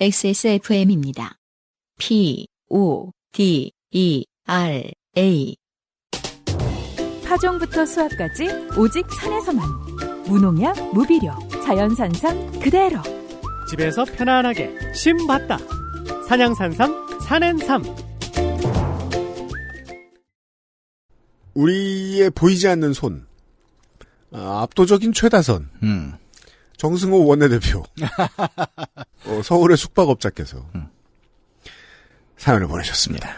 XSFM입니다. P, O, D, E, R, A. 파종부터 수확까지 오직 산에서만 무농약 무비료 자연산삼 그대로 집에서 편안하게 심봤다. 산양산삼 산엔삼. 우리의 보이지 않는 손. 아, 압도적인 최다선. 음. 정승호 원내대표. 어, 서울의 숙박업자께서 사연을 보내셨습니다.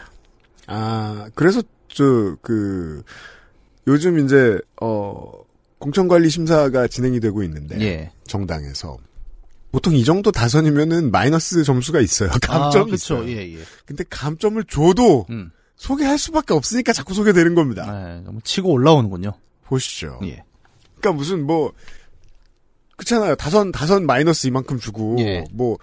아, 그래서 저, 그, 요즘 이제, 어, 공천관리 심사가 진행이 되고 있는데. 예. 정당에서. 보통 이 정도 다선이면은 마이너스 점수가 있어요. 감점이 아, 있어요. 예, 예. 근데 감점을 줘도 음. 소개할 수밖에 없으니까 자꾸 소개되는 겁니다. 네, 너무 치고 올라오는군요. 보시죠. 예. 그러니까 무슨 뭐 그렇잖아요. 다선 다선 마이너스 이만큼 주고 예. 뭐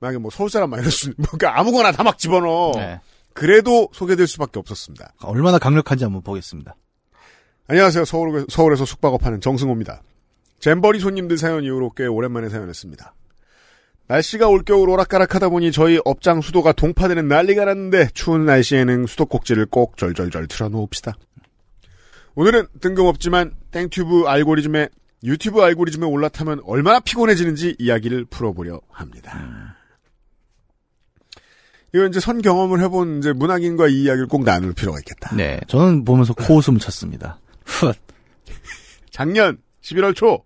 만약에 뭐 서울 사람 마이너스 뭐 그러니까 아무거나 다 막 집어넣어. 네. 그래도 소개될 수밖에 없었습니다. 얼마나 강력한지 한번 보겠습니다. 안녕하세요. 서울 서울에서 숙박업하는 정승호입니다. 잼버리 손님들 사연 이후로 꽤 오랜만에 사연했습니다. 날씨가 올겨울 오락가락하다 보니 저희 업장 수도가 동파되는 난리가 났는데 추운 날씨에는 수도꼭지를 꼭 절절절 틀어놓읍시다. 오늘은 뜬금없지만 땡튜브 알고리즘에 유튜브 알고리즘에 올라타면 얼마나 피곤해지는지 이야기를 풀어보려 합니다. 이건 이제 선 경험을 해본 이제 문학인과 이 이야기를 꼭 나눌 필요가 있겠다. 네. 저는 보면서 코웃음을 쳤습니다. 훗. 작년 11월 초,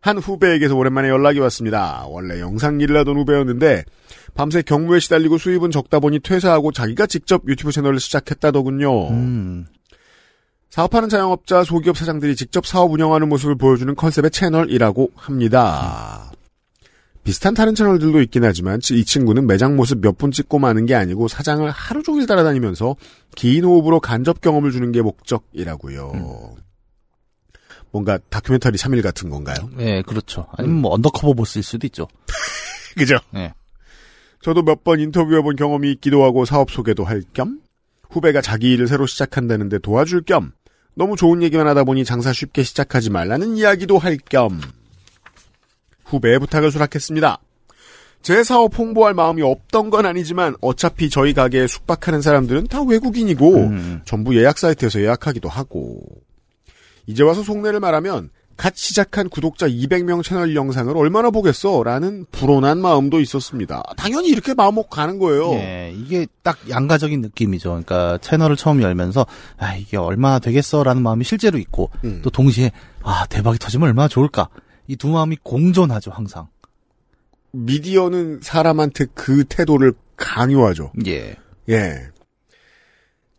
한 후배에게서 오랜만에 연락이 왔습니다. 원래 영상 일을 하던 후배였는데, 밤새 경무에 시달리고 수입은 적다 보니 퇴사하고 자기가 직접 유튜브 채널을 시작했다더군요. 음. 사업하는 자영업자, 소기업 사장들이 직접 사업 운영하는 모습을 보여주는 컨셉의 채널이라고 합니다. 비슷한 다른 채널들도 있긴 하지만 이 친구는 매장 모습 몇 분 찍고 마는 게 아니고 사장을 하루 종일 따라다니면서 긴 호흡으로 간접 경험을 주는 게 목적이라고요. 뭔가 다큐멘터리 3일 같은 건가요? 네, 그렇죠. 아니면 뭐 Undercover Boss일 수도 있죠. 그죠? 네. 저도 몇 번 인터뷰해본 경험이 있기도 하고 사업 소개도 할 겸 후배가 자기 일을 새로 시작한다는데 도와줄 겸 너무 좋은 얘기만 하다 보니 장사 쉽게 시작하지 말라는 이야기도 할 겸 후배의 부탁을 수락했습니다. 제 사업 홍보할 마음이 없던 건 아니지만 어차피 저희 가게에 숙박하는 사람들은 다 외국인이고 음. 전부 예약 사이트에서 예약하기도 하고 이제 와서 속내를 말하면 갓 시작한 구독자 200명 채널 영상을 얼마나 보겠어? 라는 불온한 마음도 있었습니다. 당연히 이렇게 마음먹고 가는 거예요. 예, 이게 딱 양가적인 느낌이죠. 그러니까 채널을 처음 열면서 아 이게 얼마나 되겠어 라는 마음이 실제로 있고 음. 또 동시에 아 대박이 터지면 얼마나 좋을까 이 두 마음이 공존하죠 항상. 미디어는 사람한테 그 태도를 강요하죠. 예. 예.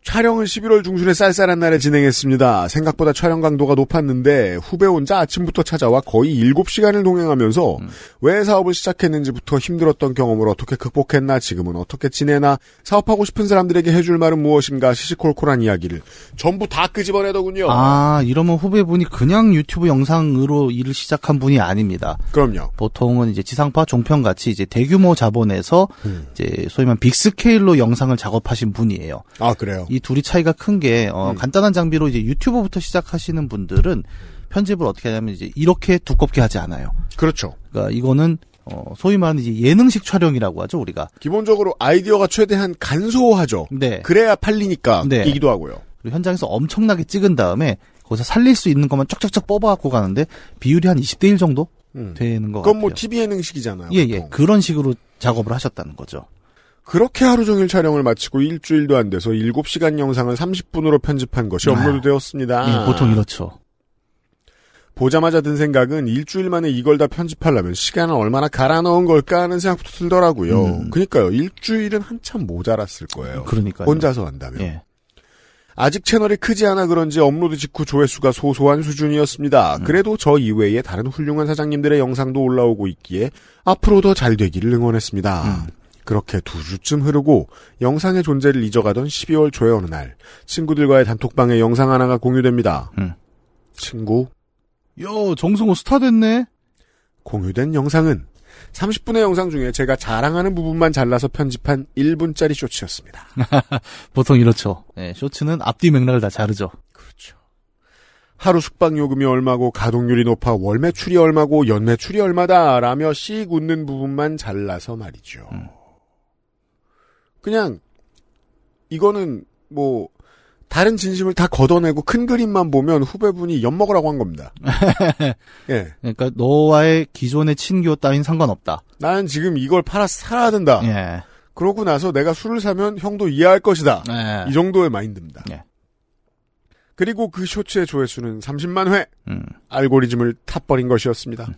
촬영은 11월 중순에 쌀쌀한 날에 진행했습니다. 생각보다 촬영 강도가 높았는데 후배 혼자 아침부터 찾아와 거의 7시간을 동행하면서 왜 사업을 시작했는지부터 힘들었던 경험을 어떻게 극복했나 지금은 어떻게 지내나 사업하고 싶은 사람들에게 해줄 말은 무엇인가 시시콜콜한 이야기를 전부 다 끄집어내더군요. 아 이러면 후배분이 그냥 유튜브 영상으로 일을 시작한 분이 아닙니다. 그럼요. 보통은 이제 지상파 종편 같이 이제 대규모 자본에서 음. 이제 소위 말 빅스케일로 영상을 작업하신 분이에요. 아 그래요. 이 둘이 차이가 큰 게 어, 음. 간단한 장비로 이제 유튜브부터 시작하시는 분들은 편집을 어떻게 하냐면 이제 이렇게 두껍게 하지 않아요. 그렇죠. 그러니까 이거는 어, 소위 말하는 이제 예능식 촬영이라고 하죠 우리가. 기본적으로 아이디어가 최대한 간소하죠. 네. 그래야 팔리니까 네. 이기도 하고요. 그리고 현장에서 엄청나게 찍은 다음에 거기서 살릴 수 있는 것만 쫙쫙쫙 뽑아갖고 가는데 비율이 한 20대 1 정도 음. 되는 것 그건 같아요. 뭐 TV 예능식이잖아요. 예, 예. 보통. 그런 식으로 작업을 하셨다는 거죠. 그렇게 하루 종일 촬영을 마치고 일주일도 안 돼서 7시간 영상을 30분으로 편집한 것이 아. 업로드 되었습니다. 예, 보통 이렇죠. 보자마자 든 생각은 일주일 만에 이걸 다 편집하려면 시간을 얼마나 갈아 넣은 걸까 하는 생각부터 들더라고요. 음. 그러니까요. 일주일은 한참 모자랐을 거예요. 그러니까요. 혼자서 한다면. 예. 아직 채널이 크지 않아 그런지 업로드 직후 조회수가 소소한 수준이었습니다. 음. 그래도 저 이외에 다른 훌륭한 사장님들의 영상도 올라오고 있기에 앞으로 더 잘 되기를 응원했습니다. 음. 그렇게 두 주쯤 흐르고 영상의 존재를 잊어가던 12월 초의 어느 날 친구들과의 단톡방에 영상 하나가 공유됩니다. 음. 친구 요 정승호 스타 됐네. 공유된 영상은 30분의 영상 중에 제가 자랑하는 부분만 잘라서 편집한 1분짜리 쇼츠였습니다. 보통 이렇죠. 예, 쇼츠는 앞뒤 맥락을 다 자르죠. 그렇죠. 하루 숙박 요금이 얼마고 가동률이 높아 월 매출이 얼마고 연 매출이 얼마다 라며 씩 웃는 부분만 잘라서 말이죠. 그냥 이거는 뭐 다른 진심을 다 걷어내고 큰 그림만 보면 후배분이 엿먹으라고 한 겁니다. 예. 그러니까 너와의 기존의 친교 따윈 상관없다. 나는 지금 이걸 팔아서 살아야 된다. 예. 그러고 나서 내가 술을 사면 형도 이해할 것이다. 예. 이 정도의 마인드입니다. 예. 그리고 그 쇼츠의 조회수는 30만 회. 음. 알고리즘을 탑버린 것이었습니다.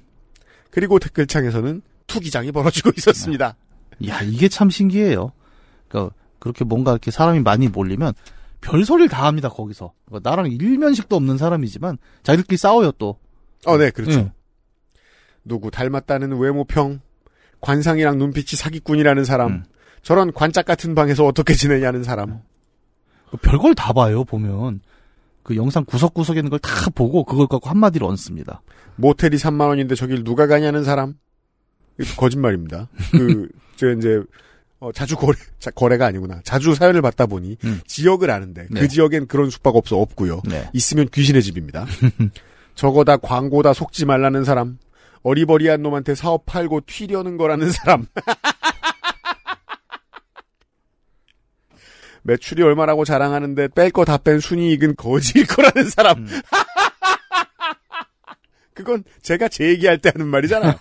그리고 댓글창에서는 투기장이 벌어지고 있었습니다. 야, 이게 참 신기해요. 그러니까 그렇게 뭔가 이렇게 사람이 많이 몰리면 별소리를 다 합니다, 거기서. 그러니까 나랑 일면식도 없는 사람이지만 자기들끼리 싸워요, 또. 어, 네, 그렇죠. 예. 누구 닮았다는 외모평, 관상이랑 눈빛이 사기꾼이라는 사람, 음. 저런 관짝 같은 방에서 어떻게 지내냐는 사람. 그 별걸 다 봐요, 보면. 그 영상 구석구석에 있는 걸 다 보고 그걸 갖고 한마디로 얹습니다. 모텔이 3만 원인데 저길 누가 가냐는 사람. 거짓말입니다. 그, 저 이제 어, 자주 거래 자, 거래가 아니구나. 자주 사연을 받다 보니 음. 지역을 아는데 네. 그 지역엔 그런 숙박업소 없고요. 네. 있으면 귀신의 집입니다. 저거다 광고다 속지 말라는 사람. 어리버리한 놈한테 사업 팔고 튀려는 거라는 사람. 매출이 얼마라고 자랑하는데 뺄 거 다 뺀 순이익은 거지일 거라는 사람. 음. 그건 제가 제 얘기할 때 하는 말이잖아요.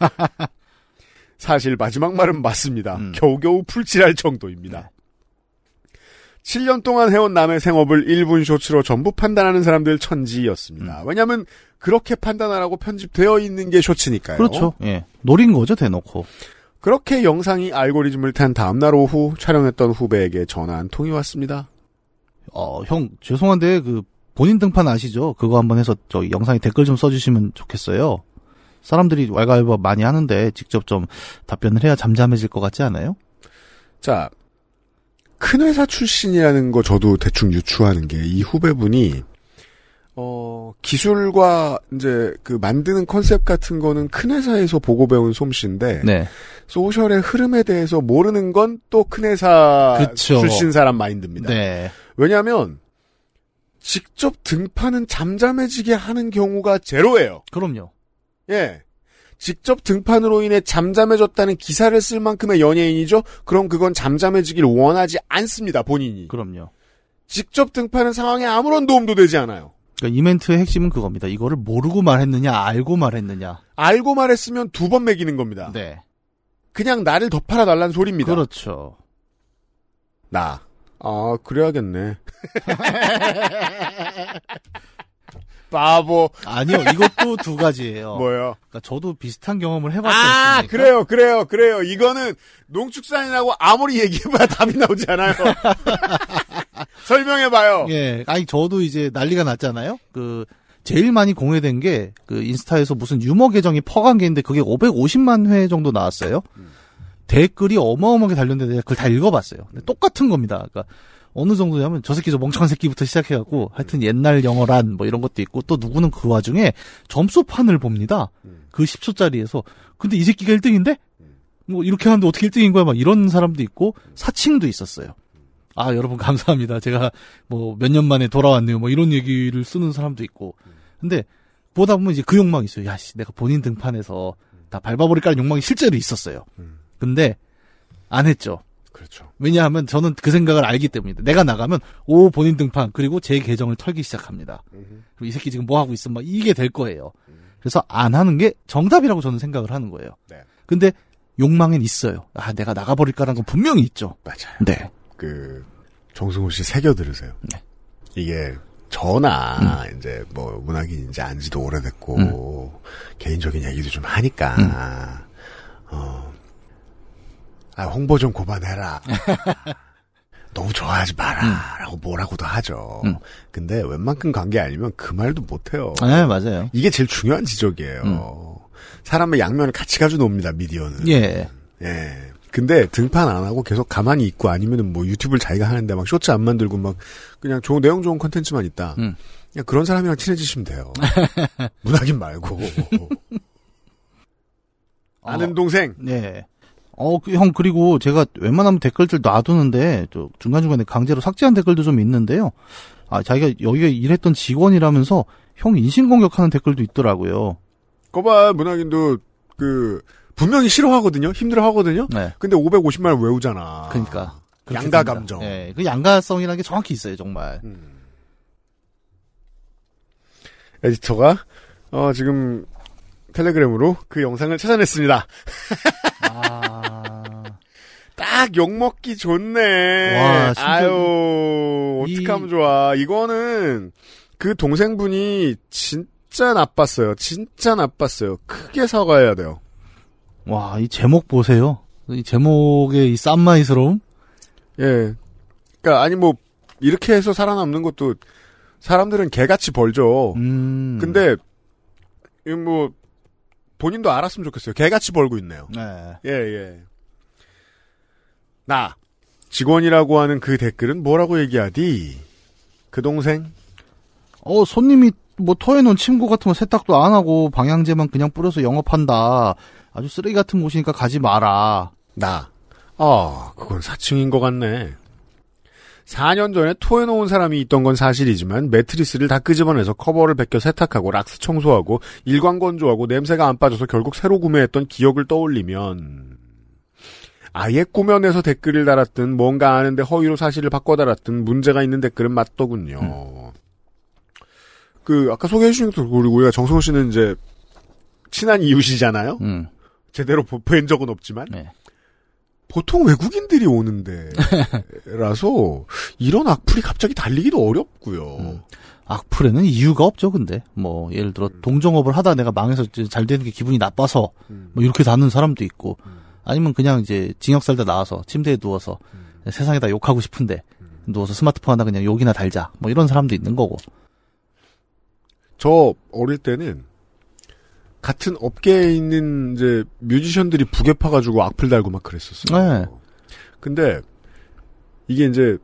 사실 마지막 말은 맞습니다. 음. 겨우겨우 풀칠할 정도입니다. 7년 동안 해온 남의 생업을 1분 쇼츠로 전부 판단하는 사람들 천지였습니다. 왜냐하면 그렇게 판단하라고 편집되어 있는 게 쇼츠니까요. 그렇죠. 예. 노린 거죠, 대놓고. 그렇게 영상이 알고리즘을 탄 다음날 오후 촬영했던 후배에게 전화 한 통이 왔습니다. 어, 형, 죄송한데, 그, 본인 등판 아시죠? 그거 한번 해서, 저, 영상에 댓글 좀 써주시면 좋겠어요. 사람들이 왈가왈부 많이 하는데, 직접 좀 답변을 해야 잠잠해질 것 같지 않아요? 자, 큰 회사 출신이라는 거 저도 대충 유추하는 게 이 후배분이 어, 기술과 이제 그 만드는 컨셉 같은 거는 큰 회사에서 보고 배운 솜씨인데 네. 소셜의 흐름에 대해서 모르는 건 또 큰 회사 그쵸. 출신 사람 마인드입니다. 네. 왜냐하면 직접 등판은 잠잠해지게 하는 경우가 제로예요. 그럼요. 예. 직접 등판으로 인해 잠잠해졌다는 기사를 쓸 만큼의 연예인이죠? 그럼 그건 잠잠해지길 원하지 않습니다, 본인이. 그럼요. 직접 등판은 상황에 아무런 도움도 되지 않아요. 그러니까 이멘트의 핵심은 그겁니다. 이거를 모르고 말했느냐, 알고 말했느냐. 알고 말했으면 두 번 매기는 겁니다. 네. 그냥 나를 더 팔아달라는 소리입니다. 그렇죠. 나. 아, 그래야겠네. 바보. 아니요, 이것도 두 가지예요. 뭐요? 그러니까 저도 비슷한 경험을 해봤지 아, 않습니까? 그래요, 그래요, 그래요. 이거는 농축산이라고 아무리 얘기해봐야 답이 나오지 않아요. 설명해봐요. 예, 아니 저도 이제 난리가 났잖아요. 그 제일 많이 공유된 게 그 인스타에서 무슨 유머 계정이 퍼간 게 있는데 그게 550만 회 정도 나왔어요. 댓글이 어마어마하게 달렸는데 그걸 다 읽어봤어요. 똑같은 겁니다. 그러니까 어느 정도냐면 저 새끼 저 멍청한 새끼부터 시작해갖고 하여튼 옛날 영어란 뭐 이런 것도 있고 또 누구는 그 와중에 점수판을 봅니다. 그 10초짜리에서 근데 이 새끼가 1등인데 뭐 이렇게 하는데 어떻게 1등인 거야 막 이런 사람도 있고 사칭도 있었어요. 아 여러분 감사합니다. 제가 뭐 몇 년 만에 돌아왔네요. 뭐 이런 얘기를 쓰는 사람도 있고. 근데 보다 보면 이제 그 욕망이 있어요. 야씨 내가 본인 등판에서 다 밟아버릴까라는 욕망이 실제로 있었어요. 근데 안 했죠. 그렇죠. 왜냐하면 저는 그 생각을 알기 때문입니다. 내가 나가면 오 본인 등판 그리고 제 계정을 털기 시작합니다. 그리고 이 새끼 지금 뭐 하고 있어 막 이게 될 거예요. 그래서 안 하는 게 정답이라고 저는 생각을 하는 거예요. 네. 근데 욕망엔 있어요. 아 내가 나가버릴까라는 건 분명히 있죠. 맞아요. 네. 그 정승호 씨 새겨 들으세요. 네. 이게 저나 이제 뭐 문학인 이제 안지도 오래됐고 개인적인 얘기도 좀 하니까 어, 아 홍보 좀 고반해라. 너무 좋아하지 마라라고 뭐라고도 하죠. 음. 근데 웬만큼 관계 아니면 그 말도 못해요. 네 맞아요. 이게 제일 중요한 지적이에요. 사람의 양면을 같이 가지고 놉니다 미디어는. 예. 예. 근데 등판 안 하고 계속 가만히 있고 아니면은 뭐 유튜브를 자기가 하는데 막 쇼츠 안 만들고 막 그냥 좋은 내용 좋은 컨텐츠만 있다. 음. 그냥 그런 사람이랑 친해지시면 돼요. 문학인 말고. 아는 어. 동생. 네. 어, 그, 형, 그리고 제가 웬만하면 댓글들 놔두는데, 저, 중간중간에 강제로 삭제한 댓글도 좀 있는데요. 아, 자기가 여기가 일했던 직원이라면서, 형 인신공격하는 댓글도 있더라고요. 거봐 문학인도 그 분명히 싫어하거든요. 힘들어하거든요. 네. 근데 550만 원 외우잖아. 그니까. 양가. 감정. 예, 그 양가성이라는 게 정확히 있어요, 정말. 음. 에디터가 어, 지금 텔레그램으로 그 영상을 찾아냈습니다. 아, 딱 욕먹기 좋네. 와, 진짜 아유, 이- 어떡하면 좋아. 이거는 그 동생분이 진짜 나빴어요. 진짜 나빴어요. 크게 사과해야 돼요. 와, 이 제목 보세요. 이 제목의 이 쌈마이스러움? 예. 그니까, 아니 뭐, 이렇게 해서 살아남는 것도 사람들은 개같이 벌죠. 음. 근데, 이 뭐, 본인도 알았으면 좋겠어요. 개같이 벌고 있네요. 네. 예, 예. 나, 직원이라고 하는 그 댓글은 뭐라고 얘기하디? 그 동생? 어, 손님이 뭐 토해놓은 침구 같은 거 세탁도 안 하고 방향제만 그냥 뿌려서 영업한다. 아주 쓰레기 같은 곳이니까 가지 마라. 나. 아, 그건 사칭인 것 같네. 4년 전에 토해놓은 사람이 있던 건 사실이지만 매트리스를 다 끄집어내서 커버를 벗겨 세탁하고 락스 청소하고 일광 건조하고 냄새가 안 빠져서 결국 새로 구매했던 기억을 떠올리면 아예 꾸며내서 댓글을 달았든 뭔가 아는데 허위로 사실을 바꿔 달았든 문제가 있는 댓글은 맞더군요. 그 아까 소개해 주신 것도 그리고 우리가 정성호 씨는 이제 친한 이웃이잖아요. 음. 제대로 보- 뵌 적은 없지만 네. 보통 외국인들이 오는데라서 이런 악플이 갑자기 달리기도 어렵고요. 음. 악플에는 이유가 없죠, 근데. 뭐, 예를 들어, 동종업을 하다 내가 망해서 잘 되는 게 기분이 나빠서, 음. 뭐, 이렇게 다는 사람도 있고, 아니면 그냥 이제 징역 살다 나와서 침대에 누워서 세상에다 욕하고 싶은데, 누워서 스마트폰 하나 그냥 욕이나 달자. 뭐, 이런 사람도 있는 거고. 저 어릴 때는 같은 업계에 있는 이제 뮤지션들이 부계 파가지고 악플 달고 막 그랬었어요. 네. 근데 이게 이제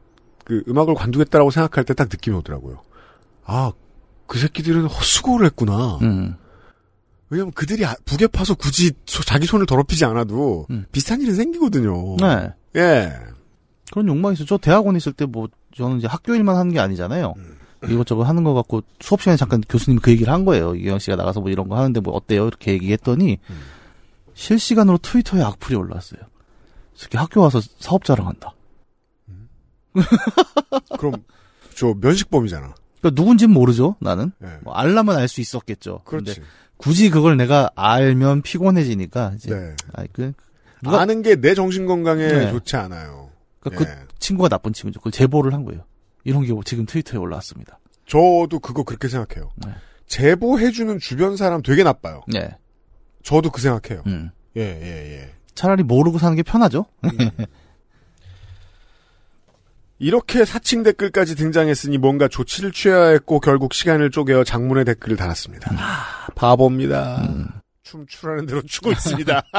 그 음악을 관두겠다라고 생각할 때 딱 느낌이 오더라고요. 아, 그 새끼들은 헛수고를 했구나. 음. 왜냐면 그들이 아- 부계 파서 굳이 소- 자기 손을 더럽히지 않아도 음. 비슷한 일은 생기거든요. 네. 예. 그런 욕망이 있어. 저 대학원 있을 때 뭐, 저는 이제 학교 일만 하는 게 아니잖아요. 이것저것 하는 거 갖고 수업 시간에 잠깐 교수님이 그 얘기를 한 거예요. 이경 씨가 나가서 뭐 이런 거 하는데 뭐 어때요? 이렇게 얘기했더니 실시간으로 트위터에 악플이 올라왔어요. 특히 학교 와서 사업 자랑한다. 그럼 저 면식범이잖아. 그러니까 누군지는 모르죠. 나는 예. 뭐 알라면 알수 있었겠죠. 그렇지. 굳이 그걸 내가 알면 피곤해지니까 이제 네. 아이 그 누가 아는 게 내 정신 건강에 네. 좋지 않아요. 그러니까 예. 그 친구가 나쁜 친구죠. 그걸 제보를 한 거예요. 이런 게 지금 트위터에 올라왔습니다. 저도 그거 그렇게 생각해요. 네. 제보해주는 주변 사람 되게 나빠요. 네. 저도 그 생각해요. 음. 예, 예, 예. 차라리 모르고 사는 게 편하죠. 이렇게 사칭 댓글까지 등장했으니 뭔가 조치를 취해야 했고 결국 시간을 쪼개어 장문의 댓글을 달았습니다. 아, 바보입니다. 춤추라는 대로 추고 있습니다.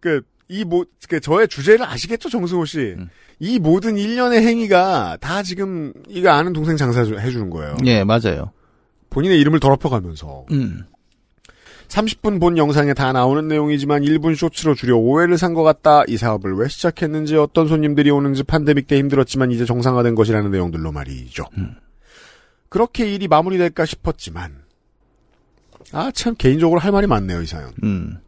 그, 이 모, 그, 저의 주제를 아시겠죠, 정승호 씨? 음. 이 모든 일련의 행위가 다 지금, 이거 아는 동생 장사 해주는 거예요. 예, 맞아요. 본인의 이름을 더럽혀가면서. 음. 30분 본 영상에 다 나오는 내용이지만 1분 쇼츠로 줄여 오해를 산 것 같다. 이 사업을 왜 시작했는지 어떤 손님들이 오는지 판데믹 때 힘들었지만 이제 정상화된 것이라는 내용들로 말이죠. 그렇게 일이 마무리될까 싶었지만 아 참 개인적으로 할 말이 많네요 이 사연. 음.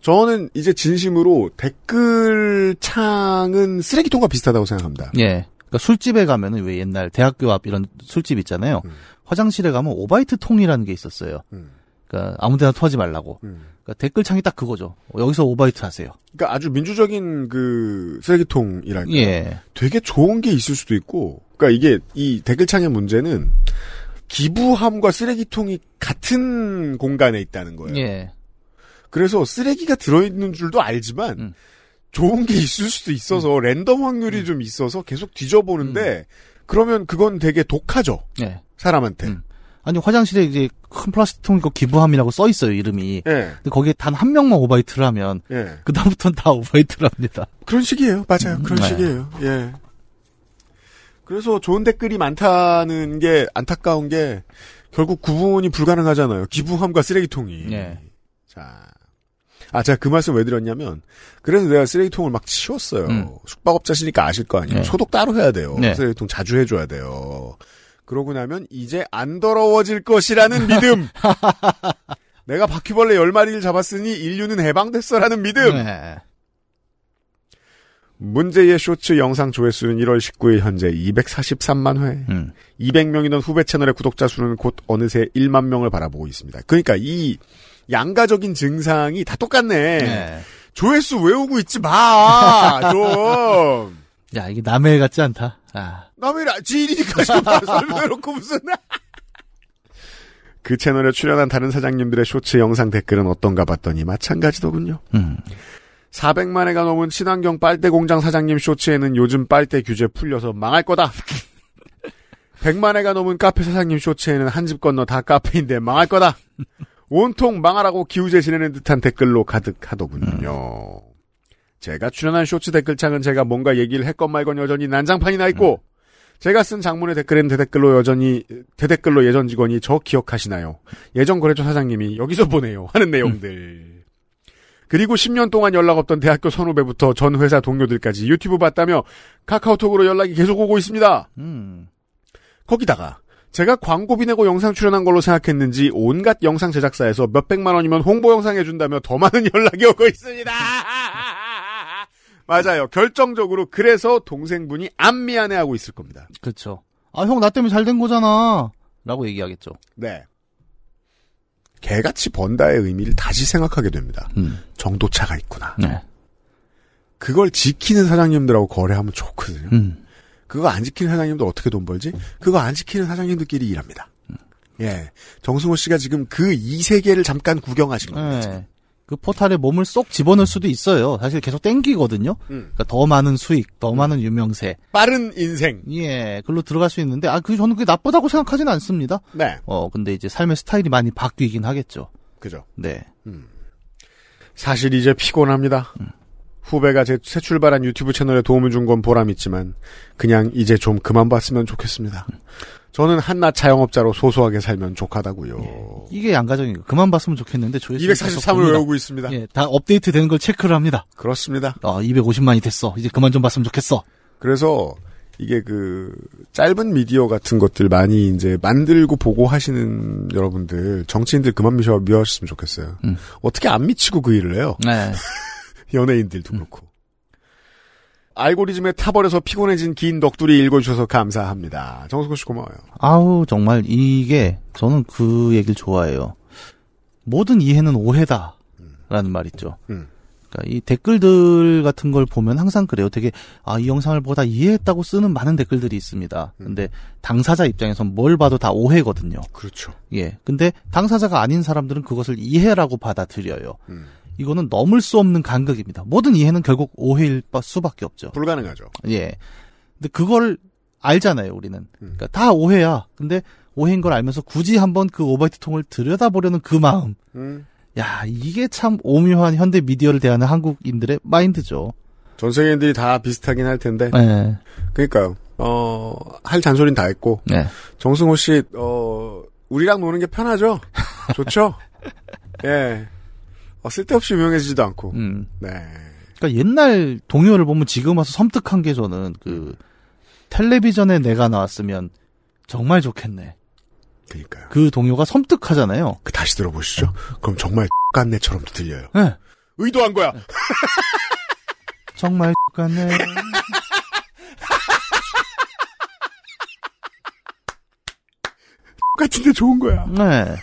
저는 이제 진심으로 댓글 창은 쓰레기통과 비슷하다고 생각합니다. 예. 그러니까 술집에 가면은 왜 옛날 대학교 앞 이런 술집 있잖아요. 음. 화장실에 가면 오바이트 통이라는 게 있었어요. 음. 그러니까 아무데나 토하지 말라고. 음. 그러니까 댓글창이 딱 그거죠. 여기서 오바이트 하세요. 그러니까 아주 민주적인 그 쓰레기통이랄까. 예. 되게 좋은 게 있을 수도 있고, 그러니까 이게 이 댓글창의 문제는 기부함과 쓰레기통이 같은 공간에 있다는 거예요. 예. 그래서 쓰레기가 들어있는 줄도 알지만 음. 좋은 게 있을 수도 있어서 랜덤 확률이 좀 있어서 계속 뒤져보는데 그러면 그건 되게 독하죠 예. 사람한테. 음. 아니 화장실에 이제 큰 플라스틱 통 있고 기부함이라고 써 있어요 이름이. 예, 근데 거기에 단 한 명만 오바이트를 하면 예. 그 다음부터는 다 오바이트를 합니다. 그런 식이에요. 맞아요. 그런 네. 식이에요. 예. 그래서 좋은 댓글이 많다는 게 안타까운 게 결국 구분이 불가능하잖아요. 기부함과 쓰레기통이. 예. 자. 아, 제가 그 말씀 왜 드렸냐면, 그래서 내가 쓰레기통을 막 치웠어요. 음. 숙박업자시니까 아실 거 아니에요. 네. 소독 따로 해야 돼요. 네. 쓰레기통 자주 해줘야 돼요. 그러고 나면 이제 안 더러워질 것이라는 믿음. 내가 바퀴벌레 열 마리를 잡았으니 인류는 해방됐어라는 믿음. 네. 문제의 쇼츠 영상 조회수는 1월 19일 현재 243만 회. 음. 200명이던 후배 채널의 구독자 수는 곧 어느새 1만 명을 바라보고 있습니다. 그러니까 이 양가적인 증상이 다 똑같네. 네. 조회수 외우고 있지 마. 좀. 야, 이게 남의 일 같지 않다. 아. 남의 일 지인이니까 설명해놓고 무슨. 그 채널에 출연한 다른 사장님들의 쇼츠 영상 댓글은 어떤가 봤더니 마찬가지더군요. 음. 400만 회가 넘은 친환경 빨대 공장 사장님 쇼츠에는 요즘 빨대 규제 풀려서 망할 거다. 100만 회가 넘은 카페 사장님 쇼츠에는 한 집 건너 다 카페인데 망할 거다. 온통 망하라고 기우제 지내는 듯한 댓글로 가득하더군요. 제가 출연한 쇼츠 댓글창은 제가 뭔가 얘기를 했건 말건 여전히 난장판이 나 있고 제가 쓴 장문의 댓글엔 대댓글로 여전히 대댓글로 예전 직원이 저 기억하시나요? 예전 거래처 사장님이 여기서 보내요 하는 내용들. 그리고 10년 동안 연락 없던 대학교 선후배부터 전 회사 동료들까지 유튜브 봤다며 카카오톡으로 연락이 계속 오고 있습니다. 음. 거기다가 제가 광고비 내고 영상 출연한 걸로 생각했는지 온갖 영상 제작사에서 몇백만 원이면 홍보 영상 해준다며 더 많은 연락이 오고 있습니다. 맞아요. 결정적으로 그래서 동생분이 안 미안해하고 있을 겁니다. 그렇죠. 아, 형, 나 때문에 잘 된 거잖아. 라고 얘기하겠죠. 네. 개같이 번다의 의미를 다시 생각하게 됩니다. 음. 정도차가 있구나. 네. 그걸 지키는 사장님들하고 거래하면 좋거든요. 음. 그거 안 지키는 사장님들 어떻게 돈 벌지? 그거 안 지키는 사장님들끼리 일합니다. 예. 정승호 씨가 지금 그 이 세계를 잠깐 구경하신 겁니다. 네. 그 포탈에 몸을 쏙 집어넣을 수도 있어요. 사실 계속 땡기거든요. 음. 그러니까 더 많은 수익, 더 많은 유명세. 빠른 인생. 예, 그걸로 들어갈 수 있는데, 아, 그, 저는 그게 나쁘다고 생각하지는 않습니다. 네. 어, 근데 이제 삶의 스타일이 많이 바뀌긴 하겠죠. 그죠. 네. 사실 이제 피곤합니다. 후배가 제 새 출발한 유튜브 채널에 도움을 준 건 보람있지만 그냥 이제 좀 그만 봤으면 좋겠습니다. 저는 한낱 자영업자로 소소하게 살면 좋하다고요. 이게 양가적인 거. 그만 봤으면 좋겠는데, 조회수 243을 외우고 있습니다. 예, 다 업데이트 되는 걸 체크를 합니다. 그렇습니다. 아, 250만이 됐어. 이제 그만 좀 봤으면 좋겠어. 그래서 이게 그 짧은 미디어 같은 것들 많이 이제 만들고 보고 하시는 여러분들 정치인들 그만 미셔 미워하셨으면 좋겠어요. 음. 어떻게 안 미치고 그 일을 해요? 네. 연예인들도 그렇고. 알고리즘에 타버려서 피곤해진 긴 넋두리 읽어주셔서 감사합니다. 정수고 씨 고마워요. 아우, 정말 이게, 저는 그 얘기를 좋아해요. 모든 이해는 오해다. 라는 말 있죠. 음. 그러니까 이 댓글들 같은 걸 보면 항상 그래요. 되게, 아, 이 영상을 보다 이해했다고 쓰는 많은 댓글들이 있습니다. 근데 당사자 입장에선 뭘 봐도 다 오해거든요. 그렇죠. 예. 근데 당사자가 아닌 사람들은 그것을 이해라고 받아들여요. 음. 이거는 넘을 수 없는 간극입니다. 모든 이해는 결국 오해일 바- 수밖에 없죠. 불가능하죠. 예. 근데 그걸 알잖아요, 우리는. 음. 그러니까 다 오해야. 근데 오해인 걸 알면서 굳이 한번 그 오바이트 통을 들여다보려는 그 마음. 음. 야, 이게 참 오묘한 현대 미디어를 대하는 한국인들의 마인드죠. 전 세계인들이 다 비슷하긴 할 텐데. 네. 그러니까요. 어, 할 잔소리는 다 했고. 네. 정승호 씨, 어, 우리랑 노는 게 편하죠? 좋죠? 예. 어, 쓸데없이 유명해지지도 않고. 음. 네. 그러니까 옛날 동요를 보면 지금 와서 섬뜩한 게 저는 그 텔레비전에 내가 나왔으면 정말 좋겠네. 그니까요. 그 동요가 섬뜩하잖아요. 그 다시 들어보시죠. 그럼 정말 깐네처럼도 들려요. 네. 의도한 거야. 정말 같네. 똑같은데 좋은 거야. 네.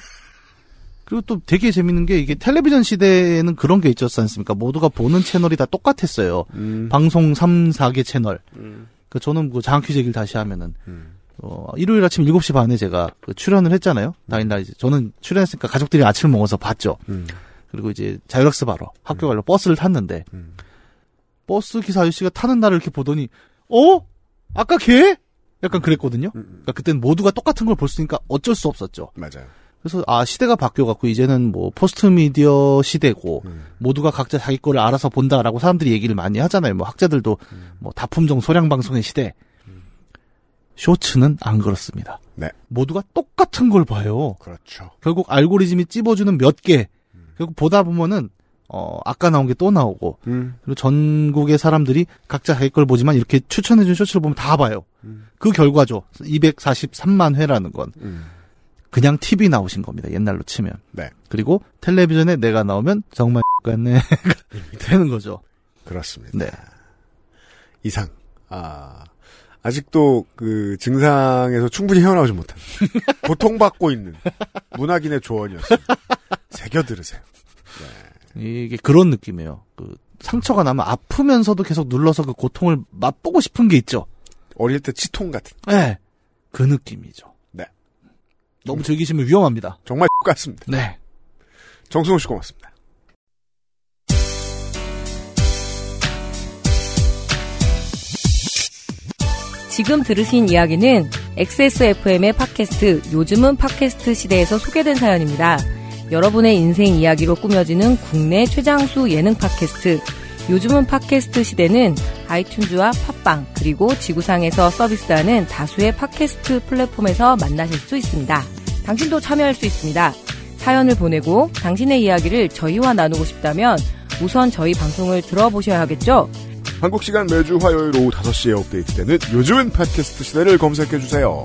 그리고 또 되게 재밌는 게 이게 텔레비전 시대에는 그런 게 있었지 않습니까? 모두가 보는 채널이 다 똑같았어요. 음. 방송 3, 4개 채널. 음. 그 저는 뭐 장학 퀴즈 얘기를 다시 하면은 음. 어, 일요일 아침 7시 반에 제가 그 출연을 했잖아요. 다인날 이제 저는 출연했으니까 가족들이 아침을 먹어서 봤죠. 음. 그리고 이제 자율학습 하러 학교 가려 버스를 탔는데 음. 버스 기사 아저씨가 타는 날을 이렇게 보더니 어? 아까 걔? 약간 그랬거든요. 음. 그러니까 그때는 모두가 똑같은 걸 볼수 있으니까 어쩔 수 없었죠. 맞아요. 그래서 아 시대가 바뀌어갖고 이제는 뭐 포스트 미디어 시대고 음. 모두가 각자 자기 거를 알아서 본다라고 사람들이 얘기를 많이 하잖아요. 뭐 학자들도 뭐 다품종 소량 방송의 시대. 쇼츠는 안 그렇습니다. 네. 모두가 똑같은 걸 봐요. 그렇죠. 결국 알고리즘이 찝어주는 몇 개. 결국 보다 보면은 어 아까 나온 게 또 나오고 음. 그리고 전국의 사람들이 각자 자기 걸 보지만 이렇게 추천해준 쇼츠를 보면 다 봐요. 그 결과죠. 243만 회라는 건 음. 그냥 TV 나오신 겁니다. 옛날로 치면. 네. 그리고 텔레비전에 내가 나오면 정말 같네 되는 거죠. 그렇습니다. 네. 이상 아 아직도 그 증상에서 충분히 헤어나오지 못한 고통받고 있는 문학인의 조언이었습니다. 새겨 들으세요. 이게 그런 느낌이에요. 그 상처가 나면 아프면서도 계속 눌러서 그 고통을 맛보고 싶은 게 있죠. 어릴 때 치통 같은 네. 그 느낌이죠. 네. 너무 즐기시면 위험합니다. 정말 같습니다. 네. 정승호 씨 고맙습니다. 지금 들으신 이야기는 XSFM의 팟캐스트 요즘은 팟캐스트 시대에서 소개된 사연입니다. 여러분의 인생 이야기로 꾸며지는 국내 최장수 예능 팟캐스트 요즘은 팟캐스트 시대는 아이튠즈와 팟빵 그리고 지구상에서 서비스하는 다수의 팟캐스트 플랫폼에서 만나실 수 있습니다. 당신도 참여할 수 있습니다. 사연을 보내고 당신의 이야기를 저희와 나누고 싶다면 우선 저희 방송을 들어보셔야 하겠죠? 한국 시간 매주 화요일 오후 5시에 업데이트되는 요즘은 팟캐스트 시대를 검색해 주세요.